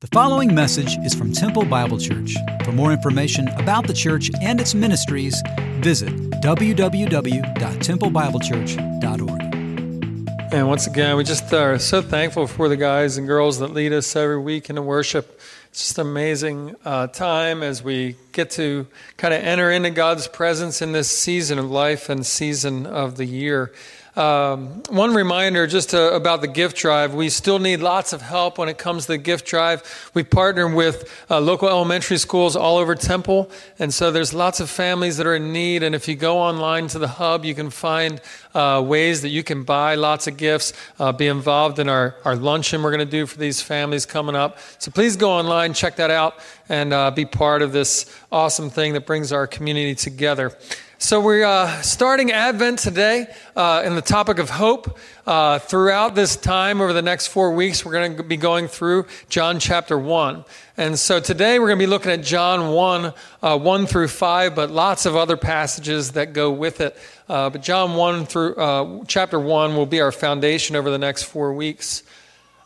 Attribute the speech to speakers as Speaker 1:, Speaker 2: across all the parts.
Speaker 1: The following message is from Temple Bible Church. For more information about the church and its ministries, visit www.templebiblechurch.org.
Speaker 2: And once again, we just are so thankful for the guys and girls that lead us every week into worship. It's just an amazing uh, time as we get to kind of enter into God's presence in this season of life and season of the year. Um, one reminder just to, about the gift drive. We still need lots of help when it comes to the gift drive. We partner with uh, local elementary schools all over Temple, and so there's lots of families that are in need. And if you go online to the hub, you can find uh, ways that you can buy lots of gifts, uh, be involved in our, our luncheon we're going to do for these families coming up. So please go online, check that out, and uh, be part of this awesome thing that brings our community together. So, we're uh, starting Advent today uh, in the topic of hope. Uh, throughout this time, over the next four weeks, we're going to be going through John chapter 1. And so today we're going to be looking at John 1, uh, 1 through 5, but lots of other passages that go with it. Uh, but John 1 through uh, chapter 1 will be our foundation over the next four weeks.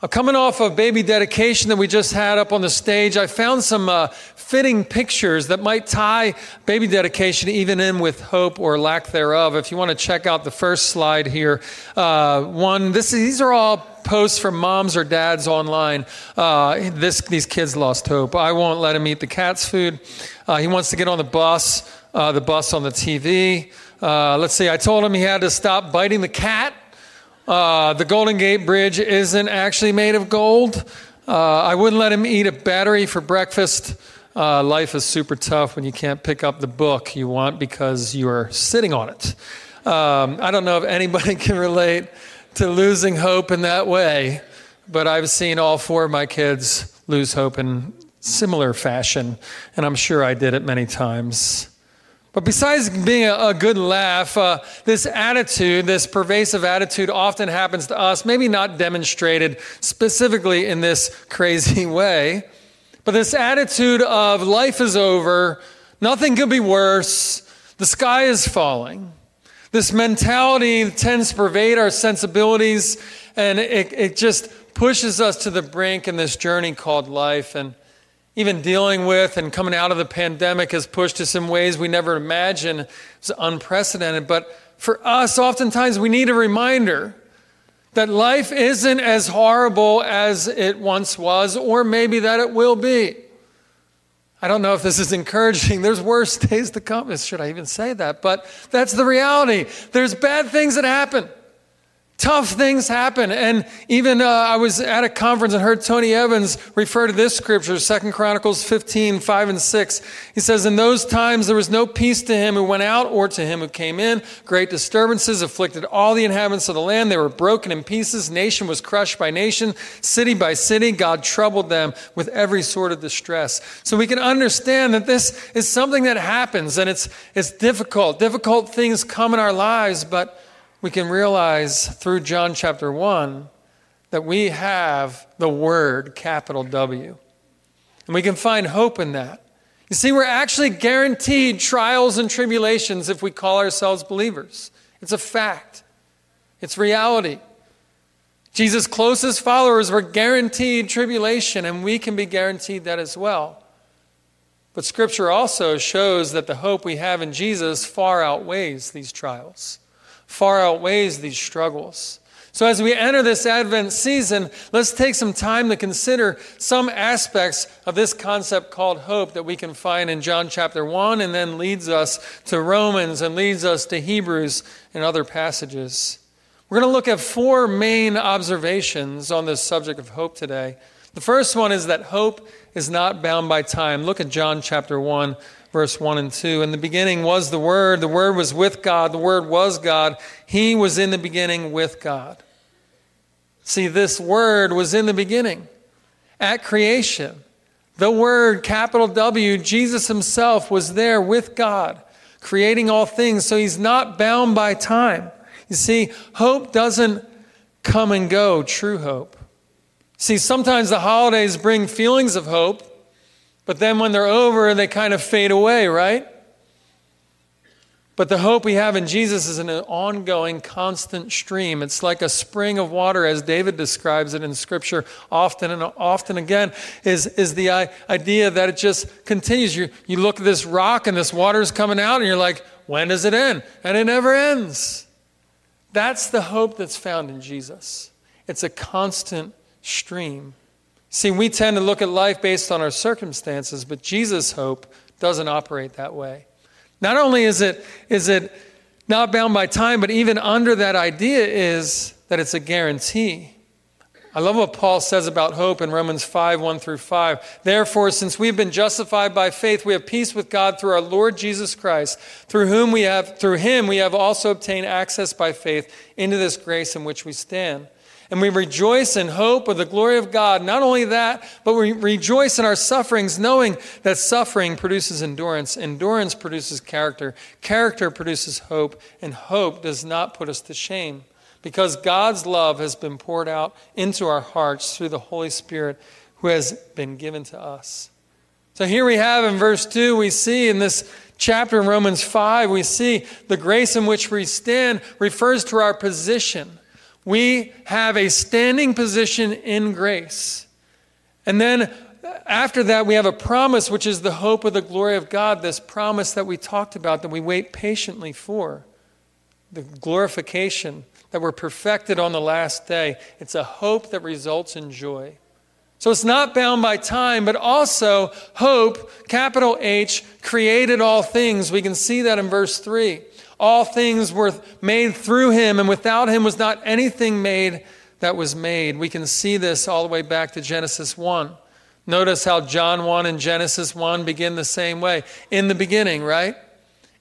Speaker 2: Uh, coming off of baby dedication that we just had up on the stage, I found some uh, fitting pictures that might tie baby dedication even in with hope or lack thereof. If you want to check out the first slide here, uh, one, this, these are all posts from moms or dads online. Uh, this, these kids lost hope. I won't let him eat the cat's food. Uh, he wants to get on the bus, uh, the bus on the TV. let's see, I told him he had to stop biting the cat. Uh, the Golden Gate Bridge isn't actually made of gold. Uh, I wouldn't let him eat a battery for breakfast. Uh, life is super tough when you can't pick up the book you want because you are sitting on it. Um, I don't know if anybody can relate to losing hope in that way, but I've seen all four of my kids lose hope in similar fashion, and I'm sure I did it many times. But besides being a, good laugh, uh, this attitude, this pervasive attitude, often happens to us, maybe not demonstrated specifically in this crazy way, but this attitude of life is over, nothing could be worse, the sky is falling. This mentality tends to pervade our sensibilities, and it, it just pushes us to the brink in this journey called life. And even dealing with and coming out of the pandemic has pushed us in ways we never imagined. It's unprecedented. But for us, oftentimes we need a reminder that life isn't as horrible as it once was, or maybe that it will be. I don't know if this is encouraging. There's worse days to come. Should I even say that? But that's the reality. There's bad things that happen tough things happen. And even uh, i was at a conference and heard tony evans refer to this scripture Second chronicles 15 5 and 6 he says in those times there was no peace to him who went out or to him who came in. Great disturbances afflicted all the inhabitants of the land. They were broken in pieces. Nation was crushed by nation city by city. God troubled them with every sort of distress. So we can understand that this is something that happens and it's it's difficult. Difficult things come in our lives but we can realize through John chapter 1 that we have the Word, capital W. And we can find hope in that. You see, we're actually guaranteed trials and tribulations if we call ourselves believers. It's a fact, it's reality. Jesus' closest followers were guaranteed tribulation, and we can be guaranteed that as well. But Scripture also shows that the hope we have in Jesus far outweighs these trials far outweighs these struggles. So, as we enter this Advent season, let's take some time to consider some aspects of this concept called hope that we can find in John chapter 1 and then leads us to Romans and leads us to Hebrews and other passages. We're going to look at four main observations on this subject of hope today. The first one is that hope is not bound by time. Look at John chapter 1, verse 1 and 2. In the beginning was the Word, the Word was with God, the Word was God. He was in the beginning with God. See, this Word was in the beginning at creation. The Word, capital W, Jesus Himself was there with God, creating all things, so He's not bound by time. You see, hope doesn't come and go, true hope. See, sometimes the holidays bring feelings of hope, but then when they're over, they kind of fade away, right? But the hope we have in Jesus is an ongoing, constant stream. It's like a spring of water, as David describes it in Scripture often and often again, is, is the idea that it just continues. You, you look at this rock and this water is coming out, and you're like, when does it end? And it never ends. That's the hope that's found in Jesus. It's a constant stream. See, we tend to look at life based on our circumstances, but Jesus' hope doesn't operate that way. Not only is it, is it not bound by time, but even under that idea is that it's a guarantee. I love what Paul says about hope in Romans 5 1 through 5. Therefore, since we've been justified by faith, we have peace with God through our Lord Jesus Christ, through whom we have through him we have also obtained access by faith into this grace in which we stand and we rejoice in hope of the glory of God. Not only that, but we rejoice in our sufferings, knowing that suffering produces endurance, endurance produces character, character produces hope, and hope does not put us to shame. Because God's love has been poured out into our hearts through the Holy Spirit who has been given to us. So here we have in verse 2, we see in this chapter in Romans 5, we see the grace in which we stand refers to our position. We have a standing position in grace. And then uh, after that, we have a promise, which is the hope of the glory of God, this promise that we talked about that we wait patiently for. The glorification that we're perfected on the last day. It's a hope that results in joy. So it's not bound by time, but also hope, capital H, created all things. We can see that in verse 3. All things were made through him, and without him was not anything made that was made. We can see this all the way back to Genesis 1. Notice how John 1 and Genesis 1 begin the same way. In the beginning, right?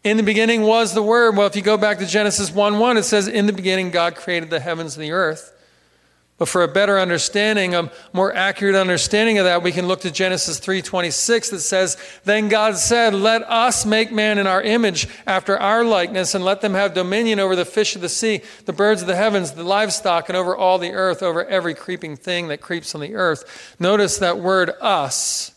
Speaker 2: In the beginning was the Word. Well, if you go back to Genesis 1 1, it says, In the beginning, God created the heavens and the earth. But for a better understanding, a more accurate understanding of that, we can look to Genesis 3:26 that says, "Then God said, let us make man in our image after our likeness and let them have dominion over the fish of the sea, the birds of the heavens, the livestock and over all the earth, over every creeping thing that creeps on the earth." Notice that word us.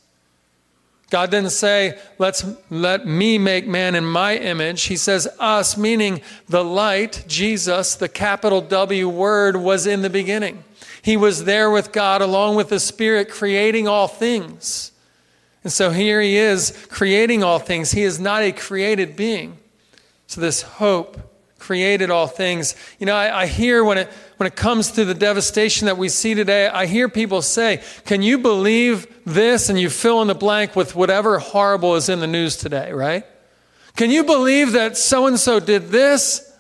Speaker 2: God didn't say, Let's let me make man in my image. He says us, meaning the light, Jesus, the capital W word, was in the beginning. He was there with God along with the Spirit, creating all things. And so here he is creating all things. He is not a created being. So this hope created all things. You know, I, I, hear when it, when it comes to the devastation that we see today, I hear people say, Can you believe this? And you fill in the blank with whatever horrible is in the news today, right? Can you believe that so and so did this?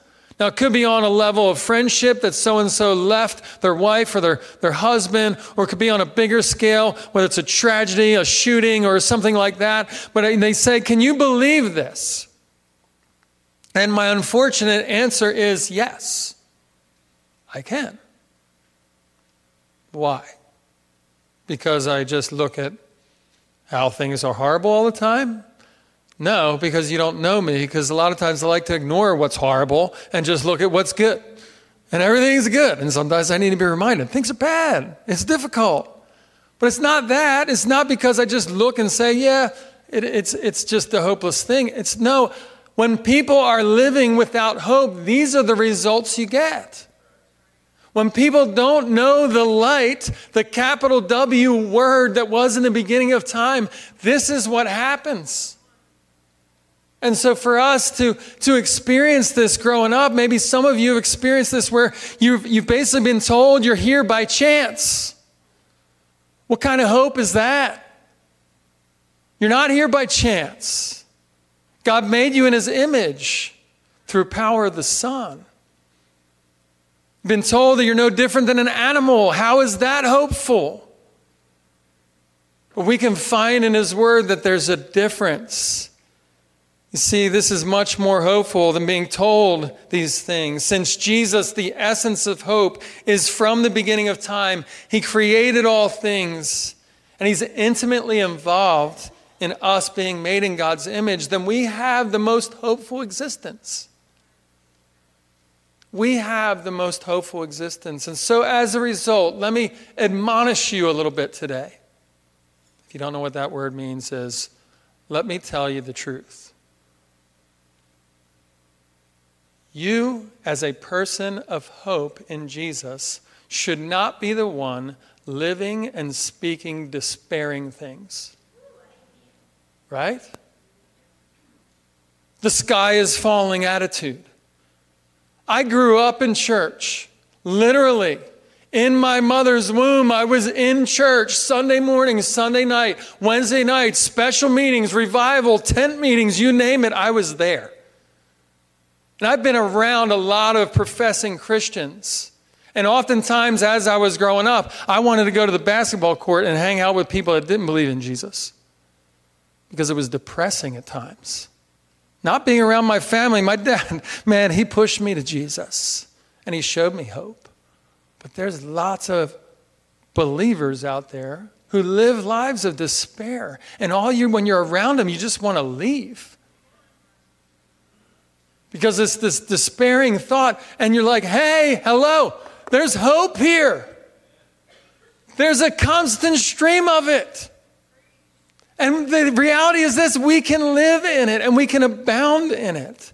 Speaker 2: Now, it could be on a level of friendship that so and so left their wife or their, their husband, or it could be on a bigger scale, whether it's a tragedy, a shooting, or something like that. But they say, Can you believe this? And my unfortunate answer is yes, I can. Why? Because I just look at how things are horrible all the time? No, because you don't know me, because a lot of times I like to ignore what's horrible and just look at what's good. And everything's good. And sometimes I need to be reminded things are bad, it's difficult. But it's not that. It's not because I just look and say, yeah, it, it's, it's just a hopeless thing. It's no, when people are living without hope, these are the results you get. When people don't know the light, the capital W word that was in the beginning of time, this is what happens. And so, for us to, to experience this growing up, maybe some of you have experienced this where you've, you've basically been told you're here by chance. What kind of hope is that? You're not here by chance. God made you in His image through power of the Son. Been told that you're no different than an animal. How is that hopeful? But we can find in His Word that there's a difference you see, this is much more hopeful than being told these things. Since Jesus, the essence of hope, is from the beginning of time, He created all things, and He's intimately involved in us being made in God's image, then we have the most hopeful existence. We have the most hopeful existence. And so, as a result, let me admonish you a little bit today. If you don't know what that word means, is let me tell you the truth. You, as a person of hope in Jesus, should not be the one living and speaking despairing things. Right? The sky is falling attitude. I grew up in church, literally. In my mother's womb, I was in church Sunday morning, Sunday night, Wednesday night, special meetings, revival, tent meetings, you name it, I was there. And I've been around a lot of professing Christians. And oftentimes, as I was growing up, I wanted to go to the basketball court and hang out with people that didn't believe in Jesus because it was depressing at times. Not being around my family, my dad, man, he pushed me to Jesus and he showed me hope. But there's lots of believers out there who live lives of despair. And all you, when you're around them, you just want to leave. Because it's this despairing thought, and you're like, hey, hello, there's hope here. There's a constant stream of it. And the reality is this we can live in it and we can abound in it.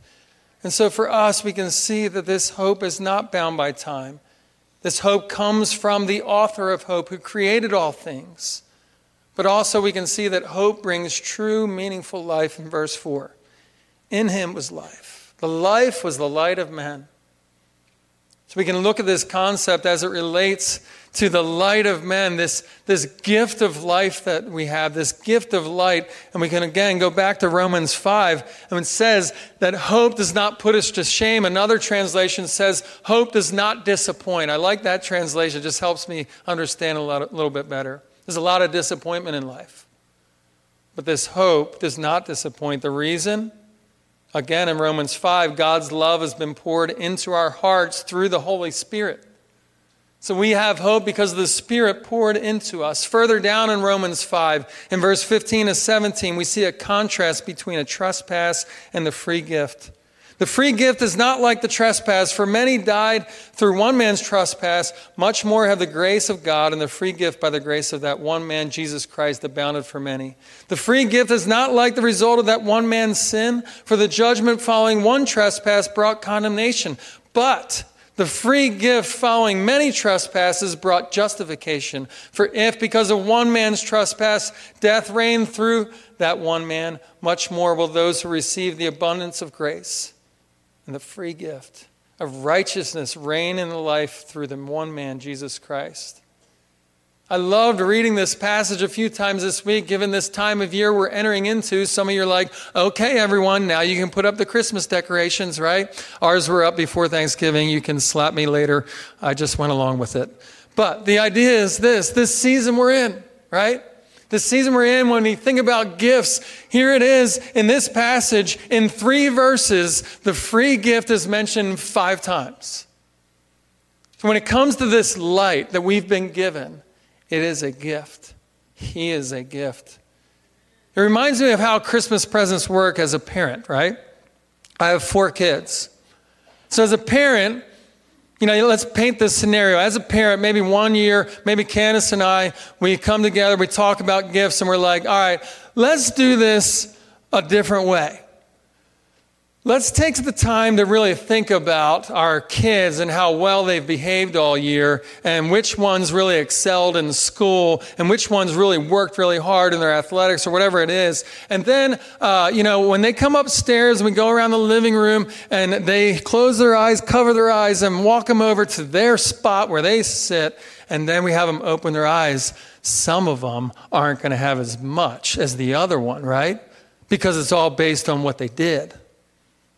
Speaker 2: And so for us, we can see that this hope is not bound by time. This hope comes from the author of hope who created all things. But also, we can see that hope brings true, meaningful life in verse 4. In him was life. The life was the light of men. So we can look at this concept as it relates to the light of men, this, this gift of life that we have, this gift of light. And we can again go back to Romans 5, and it says that hope does not put us to shame. Another translation says, hope does not disappoint. I like that translation, it just helps me understand a, lot, a little bit better. There's a lot of disappointment in life. But this hope does not disappoint. The reason? Again, in Romans 5, God's love has been poured into our hearts through the Holy Spirit. So we have hope because the Spirit poured into us. Further down in Romans 5, in verse 15 to 17, we see a contrast between a trespass and the free gift. The free gift is not like the trespass, for many died through one man's trespass. Much more have the grace of God and the free gift by the grace of that one man, Jesus Christ, abounded for many. The free gift is not like the result of that one man's sin, for the judgment following one trespass brought condemnation. But the free gift following many trespasses brought justification. For if, because of one man's trespass, death reigned through that one man, much more will those who receive the abundance of grace and the free gift of righteousness reign in the life through the one man, Jesus Christ. I loved reading this passage a few times this week, given this time of year we're entering into. Some of you are like, okay, everyone, now you can put up the Christmas decorations, right? Ours were up before Thanksgiving. You can slap me later. I just went along with it. But the idea is this this season we're in, right? The season we're in, when we think about gifts, here it is in this passage, in three verses, the free gift is mentioned five times. So when it comes to this light that we've been given, it is a gift. He is a gift. It reminds me of how Christmas presents work as a parent, right? I have four kids. So as a parent, you know, let's paint this scenario. As a parent, maybe one year, maybe Candace and I, we come together, we talk about gifts, and we're like, all right, let's do this a different way. Let's take the time to really think about our kids and how well they've behaved all year and which ones really excelled in school and which ones really worked really hard in their athletics or whatever it is. And then, uh, you know, when they come upstairs and we go around the living room and they close their eyes, cover their eyes, and walk them over to their spot where they sit, and then we have them open their eyes, some of them aren't going to have as much as the other one, right? Because it's all based on what they did.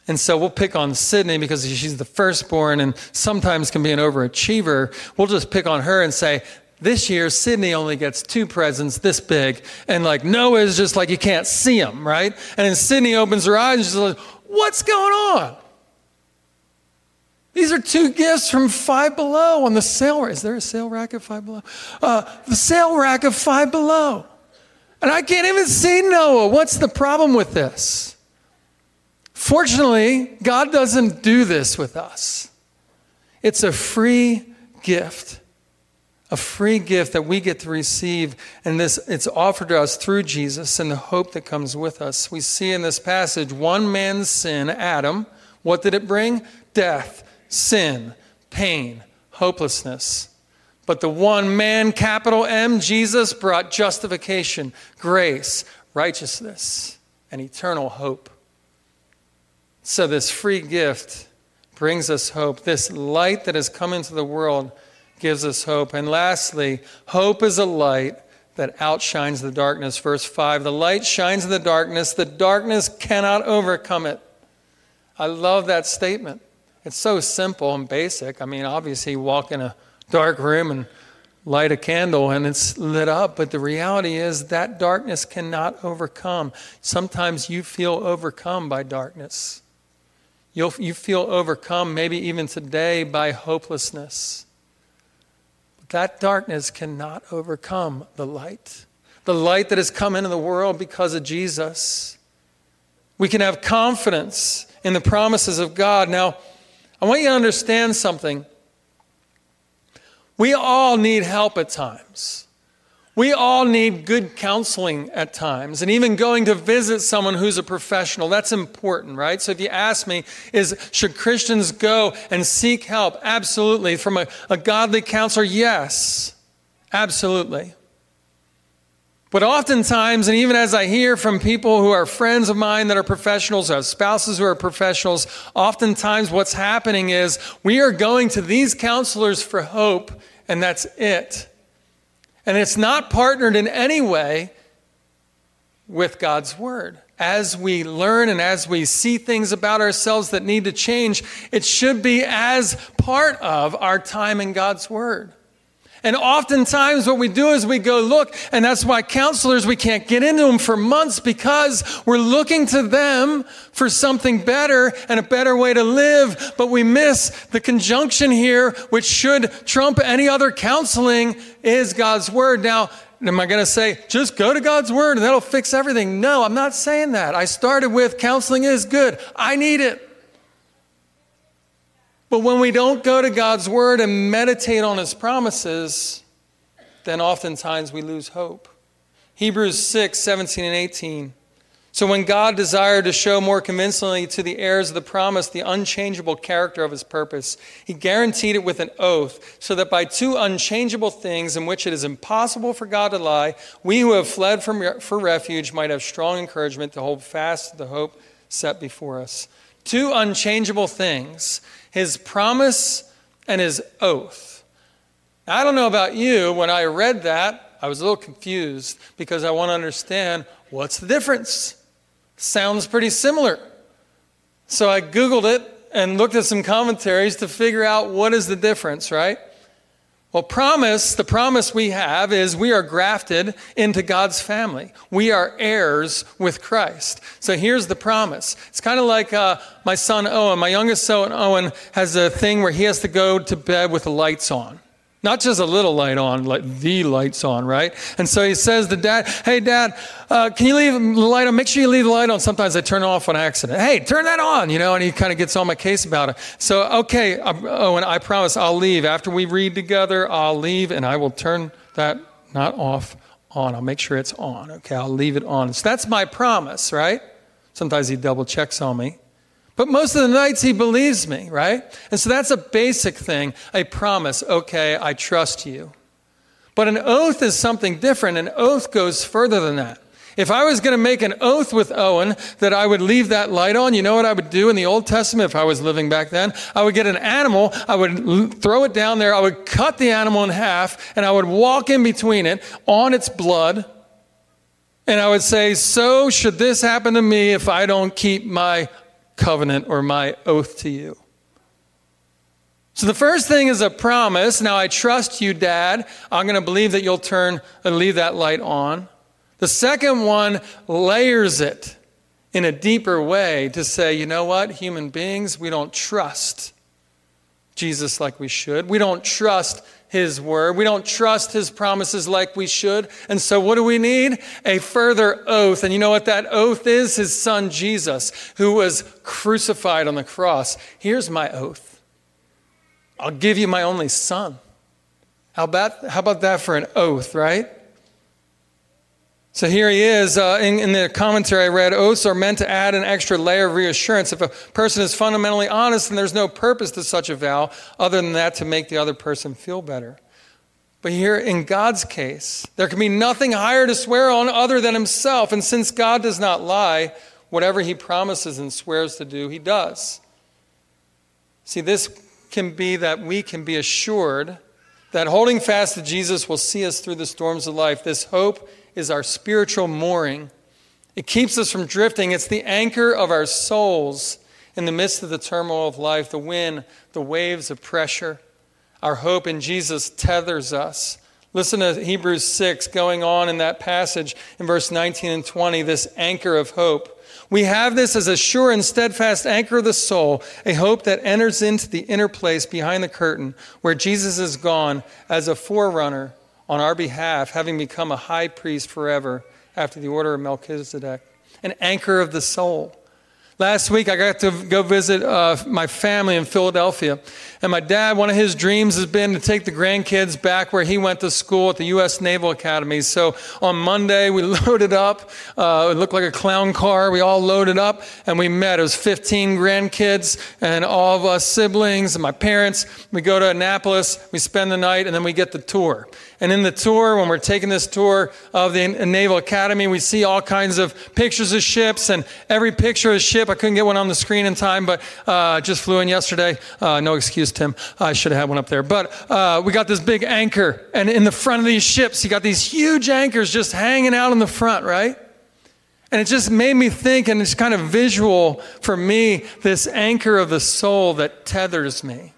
Speaker 2: And so we'll pick on Sydney because she's the firstborn and sometimes can be an overachiever. We'll just pick on her and say, this year, Sydney only gets two presents this big. And like Noah is just like, you can't see them, right? And then Sydney opens her eyes and she's like, what's going on? These are two gifts from Five Below on the sale. Is there a sale rack at Five Below? Uh, the sale rack of Five Below. And I can't even see Noah. What's the problem with this? Fortunately, God doesn't do this with us. It's a free gift. A free gift that we get to receive, and this it's offered to us through Jesus and the hope that comes with us. We see in this passage one man's sin, Adam, what did it bring? death, sin, pain, hopelessness. But the one man, capital M, Jesus, brought justification, grace, righteousness, and eternal hope. So, this free gift brings us hope. This light that has come into the world gives us hope. And lastly, hope is a light that outshines the darkness. Verse 5 The light shines in the darkness, the darkness cannot overcome it. I love that statement. It's so simple and basic. I mean, obviously, you walk in a dark room and light a candle and it's lit up, but the reality is that darkness cannot overcome. Sometimes you feel overcome by darkness. You'll, you feel overcome, maybe even today, by hopelessness. But that darkness cannot overcome the light. The light that has come into the world because of Jesus. We can have confidence in the promises of God. Now, I want you to understand something. We all need help at times. We all need good counseling at times, and even going to visit someone who's a professional. That's important, right? So if you ask me, is should Christians go and seek help? Absolutely. From a, a godly counselor, yes. Absolutely. But oftentimes, and even as I hear from people who are friends of mine that are professionals, have spouses who are professionals, oftentimes what's happening is we are going to these counselors for hope, and that's it. And it's not partnered in any way with God's Word. As we learn and as we see things about ourselves that need to change, it should be as part of our time in God's Word. And oftentimes, what we do is we go look, and that's why counselors, we can't get into them for months because we're looking to them for something better and a better way to live. But we miss the conjunction here, which should trump any other counseling, is God's Word. Now, am I going to say, just go to God's Word and that'll fix everything? No, I'm not saying that. I started with counseling is good, I need it. But when we don't go to God's word and meditate on his promises, then oftentimes we lose hope. Hebrews 6, 17 and 18. So when God desired to show more convincingly to the heirs of the promise the unchangeable character of his purpose, he guaranteed it with an oath, so that by two unchangeable things in which it is impossible for God to lie, we who have fled from, for refuge might have strong encouragement to hold fast to the hope set before us. Two unchangeable things his promise and his oath. I don't know about you, when I read that, I was a little confused because I want to understand what's the difference. Sounds pretty similar. So I Googled it and looked at some commentaries to figure out what is the difference, right? Well, promise, the promise we have is we are grafted into God's family. We are heirs with Christ. So here's the promise. It's kind of like uh, my son Owen. My youngest son Owen has a thing where he has to go to bed with the lights on. Not just a little light on, like the lights on, right? And so he says to dad, Hey, dad, uh, can you leave the light on? Make sure you leave the light on. Sometimes I turn it off on accident. Hey, turn that on, you know, and he kind of gets on my case about it. So, okay, oh, and I promise I'll leave. After we read together, I'll leave and I will turn that not off on. I'll make sure it's on. Okay, I'll leave it on. So that's my promise, right? Sometimes he double checks on me. But most of the nights he believes me, right? And so that's a basic thing, a promise. Okay, I trust you. But an oath is something different. An oath goes further than that. If I was going to make an oath with Owen that I would leave that light on, you know what I would do in the Old Testament if I was living back then? I would get an animal, I would throw it down there, I would cut the animal in half, and I would walk in between it on its blood, and I would say, So should this happen to me if I don't keep my covenant or my oath to you. So the first thing is a promise. Now I trust you, Dad. I'm going to believe that you'll turn and leave that light on. The second one layers it in a deeper way to say, you know what? Human beings, we don't trust Jesus like we should. We don't trust his word. We don't trust his promises like we should. And so, what do we need? A further oath. And you know what that oath is? His son Jesus, who was crucified on the cross. Here's my oath I'll give you my only son. How about, how about that for an oath, right? So here he is. Uh, in, in, the commentary I read, oaths are meant to add an extra layer of reassurance. If a person is fundamentally honest, then there's no purpose to such a vow other than that to make the other person feel better. But here in God's case, there can be nothing higher to swear on other than himself. And since God does not lie, whatever he promises and swears to do, he does. See, this can be that we can be assured that holding fast to Jesus will see us through the storms of life. This hope is our spiritual mooring. It keeps us from drifting. It's the anchor of our souls in the midst of the turmoil of life, the wind, the waves of pressure. Our hope in Jesus tethers us. Listen to Hebrews 6 going on in that passage in verse 19 and 20, this anchor of hope. We have this as a sure and steadfast anchor of the soul, a hope that enters into the inner place behind the curtain where Jesus is gone as a forerunner on our behalf, having become a high priest forever after the order of Melchizedek, an anchor of the soul. Last week, I got to go visit uh, my family in Philadelphia. And my dad, one of his dreams has been to take the grandkids back where he went to school at the U.S. Naval Academy. So on Monday, we loaded up. Uh, it looked like a clown car. We all loaded up and we met. It was 15 grandkids and all of us siblings and my parents. We go to Annapolis, we spend the night, and then we get the tour. And in the tour, when we're taking this tour of the Naval Academy, we see all kinds of pictures of ships. And every picture of a ship, I couldn't get one on the screen in time, but uh, just flew in yesterday. Uh, no excuse, Tim. I should have had one up there. But uh, we got this big anchor. And in the front of these ships, you got these huge anchors just hanging out in the front, right? And it just made me think, and it's kind of visual for me, this anchor of the soul that tethers me.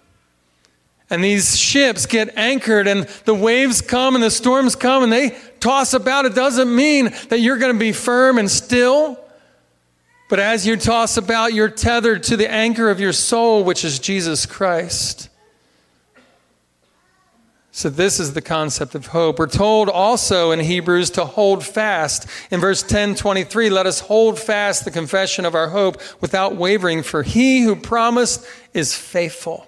Speaker 2: And these ships get anchored, and the waves come and the storms come and they toss about. It doesn't mean that you're going to be firm and still. But as you toss about, you're tethered to the anchor of your soul, which is Jesus Christ. So, this is the concept of hope. We're told also in Hebrews to hold fast. In verse 10 23, let us hold fast the confession of our hope without wavering, for he who promised is faithful.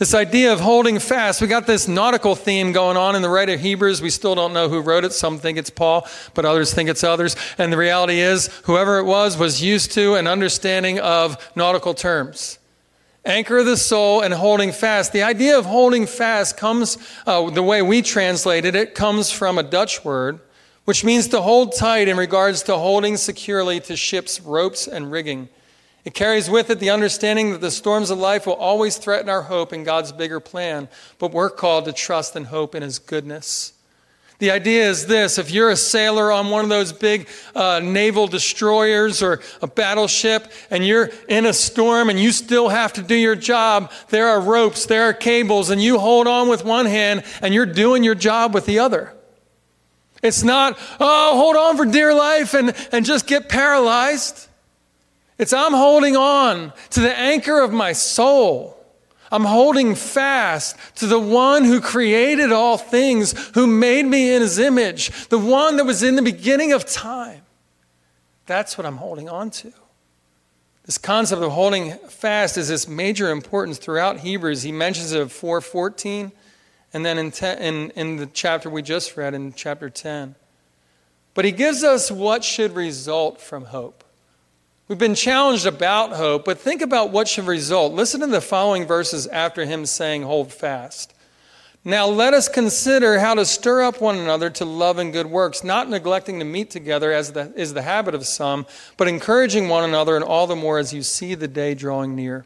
Speaker 2: This idea of holding fast, we got this nautical theme going on in the writer of Hebrews. We still don't know who wrote it. Some think it's Paul, but others think it's others. And the reality is, whoever it was was used to an understanding of nautical terms. Anchor of the soul and holding fast. The idea of holding fast comes, uh, the way we translated it, comes from a Dutch word, which means to hold tight in regards to holding securely to ships' ropes and rigging. It carries with it the understanding that the storms of life will always threaten our hope in God's bigger plan, but we're called to trust and hope in His goodness. The idea is this if you're a sailor on one of those big uh, naval destroyers or a battleship and you're in a storm and you still have to do your job, there are ropes, there are cables, and you hold on with one hand and you're doing your job with the other. It's not, oh, hold on for dear life and, and just get paralyzed. It's I'm holding on to the anchor of my soul. I'm holding fast to the one who created all things, who made me in his image, the one that was in the beginning of time. That's what I'm holding on to. This concept of holding fast is this major importance throughout Hebrews. He mentions it at 414 and then in, in, in the chapter we just read, in chapter 10. But he gives us what should result from hope. We've been challenged about hope, but think about what should result. Listen to the following verses after him saying, Hold fast. Now let us consider how to stir up one another to love and good works, not neglecting to meet together as the, is the habit of some, but encouraging one another, and all the more as you see the day drawing near.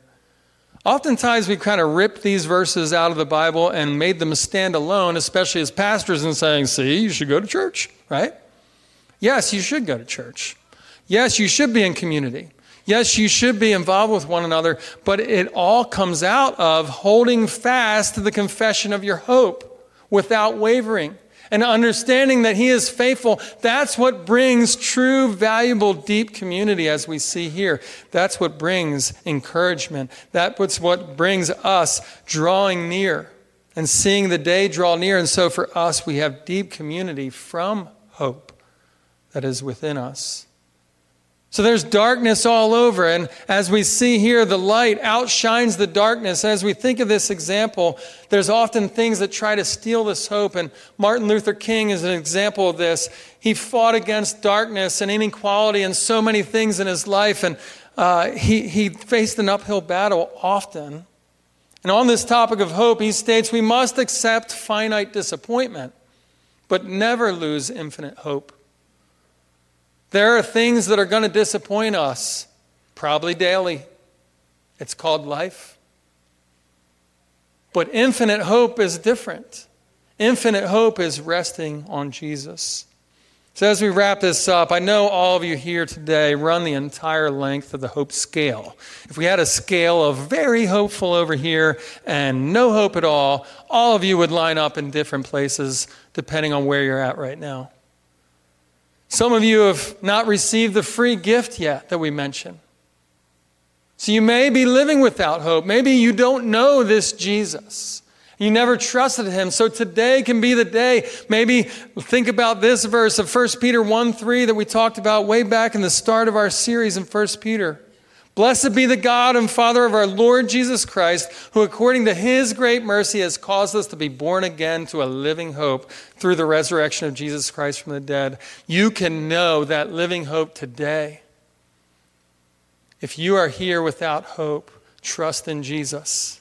Speaker 2: Oftentimes, we kind of ripped these verses out of the Bible and made them stand alone, especially as pastors, and saying, See, you should go to church, right? Yes, you should go to church. Yes, you should be in community. Yes, you should be involved with one another, but it all comes out of holding fast to the confession of your hope without wavering and understanding that He is faithful. That's what brings true, valuable, deep community, as we see here. That's what brings encouragement. That's what brings us drawing near and seeing the day draw near. And so for us, we have deep community from hope that is within us. So there's darkness all over. And as we see here, the light outshines the darkness. As we think of this example, there's often things that try to steal this hope. And Martin Luther King is an example of this. He fought against darkness and inequality and so many things in his life. And uh, he, he faced an uphill battle often. And on this topic of hope, he states we must accept finite disappointment, but never lose infinite hope. There are things that are going to disappoint us, probably daily. It's called life. But infinite hope is different. Infinite hope is resting on Jesus. So, as we wrap this up, I know all of you here today run the entire length of the hope scale. If we had a scale of very hopeful over here and no hope at all, all of you would line up in different places depending on where you're at right now. Some of you have not received the free gift yet that we mentioned. So you may be living without hope. Maybe you don't know this Jesus. You never trusted him. So today can be the day. Maybe think about this verse of 1 Peter 1 3 that we talked about way back in the start of our series in 1 Peter. Blessed be the God and Father of our Lord Jesus Christ, who according to his great mercy has caused us to be born again to a living hope through the resurrection of Jesus Christ from the dead. You can know that living hope today. If you are here without hope, trust in Jesus.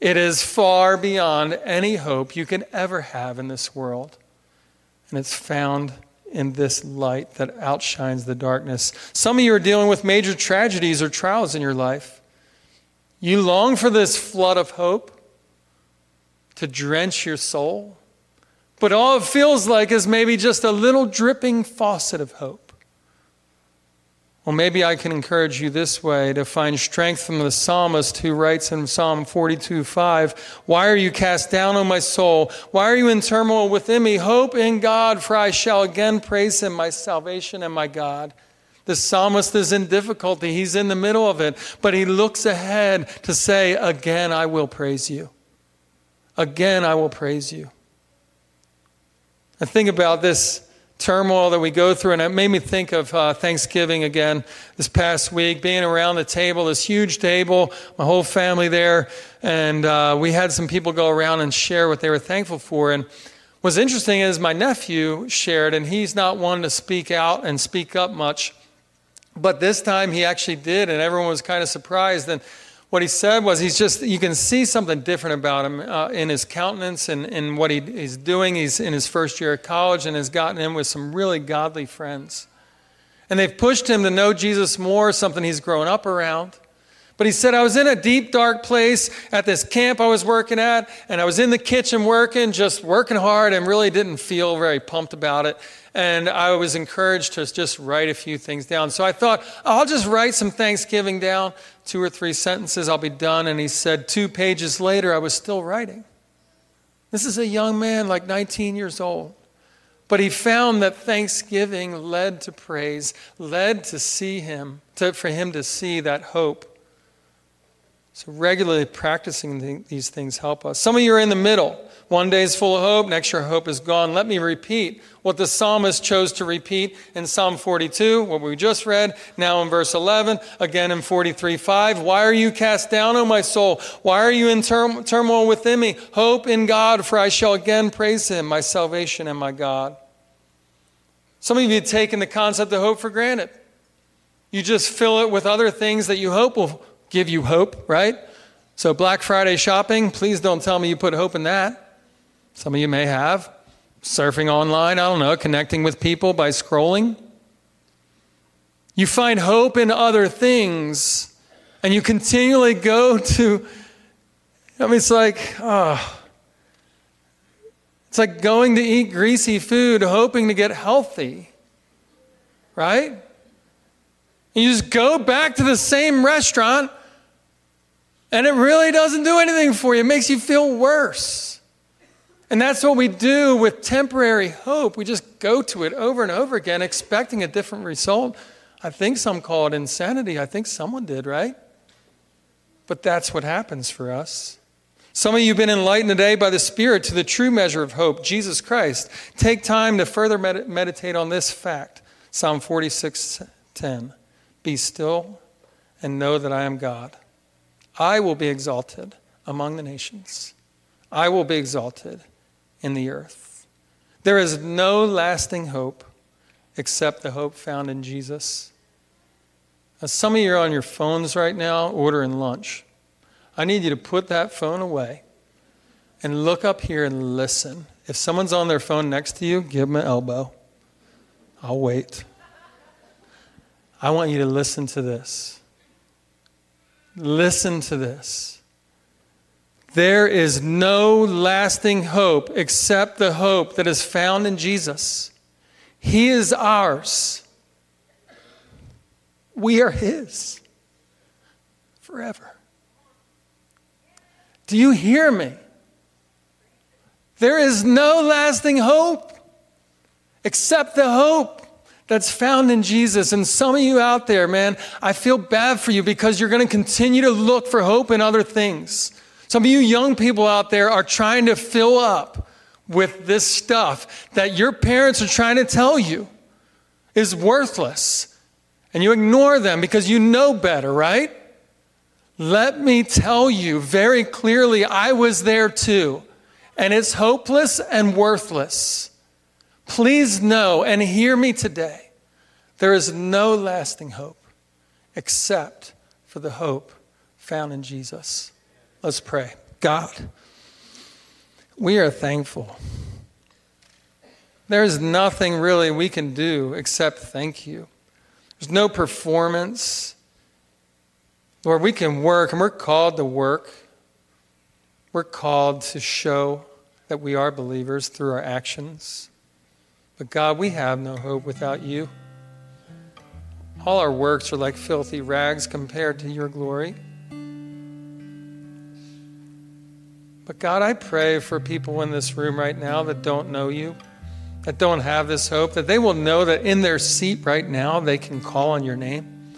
Speaker 2: It is far beyond any hope you can ever have in this world, and it's found in this light that outshines the darkness. Some of you are dealing with major tragedies or trials in your life. You long for this flood of hope to drench your soul, but all it feels like is maybe just a little dripping faucet of hope. Well, maybe I can encourage you this way to find strength from the psalmist who writes in Psalm 42 5, Why are you cast down, O my soul? Why are you in turmoil within me? Hope in God, for I shall again praise him, my salvation and my God. The psalmist is in difficulty. He's in the middle of it, but he looks ahead to say, Again, I will praise you. Again, I will praise you. And think about this turmoil that we go through. And it made me think of uh, Thanksgiving again this past week, being around the table, this huge table, my whole family there. And uh, we had some people go around and share what they were thankful for. And what's interesting is my nephew shared, and he's not one to speak out and speak up much. But this time he actually did, and everyone was kind of surprised. And what he said was he's just you can see something different about him uh, in his countenance and in what he, he's doing. He's in his first year of college and has gotten in with some really godly friends. And they've pushed him to know jesus more something he's grown up around but he said i was in a deep dark place at this camp i was working at and i was in the kitchen working just working hard and really didn't feel very pumped about it and I was encouraged to just write a few things down. So I thought, I'll just write some Thanksgiving down, two or three sentences, I'll be done. And he said, two pages later, I was still writing. This is a young man, like 19 years old. But he found that thanksgiving led to praise, led to see him, to, for him to see that hope. So regularly practicing these things help us. Some of you are in the middle. One day is full of hope, next year hope is gone. Let me repeat what the psalmist chose to repeat in Psalm 42, what we just read, now in verse 11, again in 43 5. Why are you cast down, O my soul? Why are you in turmoil within me? Hope in God, for I shall again praise him, my salvation and my God. Some of you have taken the concept of hope for granted. You just fill it with other things that you hope will give you hope, right? So, Black Friday shopping, please don't tell me you put hope in that. Some of you may have. Surfing online, I don't know, connecting with people by scrolling. You find hope in other things, and you continually go to, I mean, it's like, oh, it's like going to eat greasy food, hoping to get healthy, right? And you just go back to the same restaurant, and it really doesn't do anything for you. It makes you feel worse. And that's what we do with temporary hope. We just go to it over and over again, expecting a different result. I think some call it insanity. I think someone did, right? But that's what happens for us. Some of you have been enlightened today by the Spirit to the true measure of hope, Jesus Christ. Take time to further med- meditate on this fact. Psalm 46 10. Be still and know that I am God. I will be exalted among the nations, I will be exalted in the earth. There is no lasting hope except the hope found in Jesus. Now, some of you are on your phones right now ordering lunch. I need you to put that phone away and look up here and listen. If someone's on their phone next to you, give them an elbow. I'll wait. I want you to listen to this. Listen to this. There is no lasting hope except the hope that is found in Jesus. He is ours. We are His forever. Do you hear me? There is no lasting hope except the hope that's found in Jesus. And some of you out there, man, I feel bad for you because you're going to continue to look for hope in other things. Some of you young people out there are trying to fill up with this stuff that your parents are trying to tell you is worthless. And you ignore them because you know better, right? Let me tell you very clearly, I was there too. And it's hopeless and worthless. Please know and hear me today. There is no lasting hope except for the hope found in Jesus. Let's pray. God, we are thankful. There is nothing really we can do except thank you. There's no performance. Lord, we can work, and we're called to work. We're called to show that we are believers through our actions. But God, we have no hope without you. All our works are like filthy rags compared to your glory. But God, I pray for people in this room right now that don't know you, that don't have this hope, that they will know that in their seat right now they can call on your name.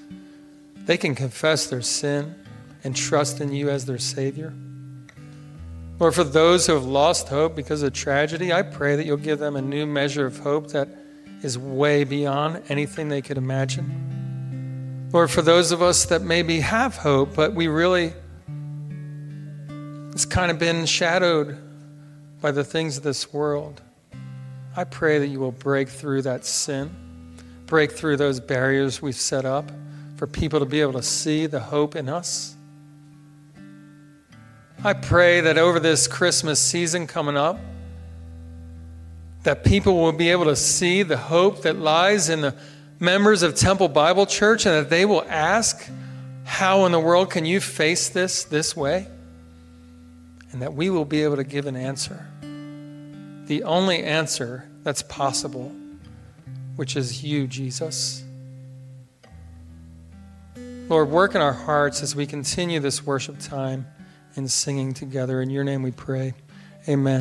Speaker 2: They can confess their sin and trust in you as their Savior. Lord, for those who have lost hope because of tragedy, I pray that you'll give them a new measure of hope that is way beyond anything they could imagine. Lord, for those of us that maybe have hope, but we really, it's kind of been shadowed by the things of this world. I pray that you will break through that sin, break through those barriers we've set up for people to be able to see the hope in us. I pray that over this Christmas season coming up, that people will be able to see the hope that lies in the members of Temple Bible Church and that they will ask, How in the world can you face this this way? And that we will be able to give an answer. The only answer that's possible, which is you, Jesus. Lord, work in our hearts as we continue this worship time and singing together. In your name we pray. Amen.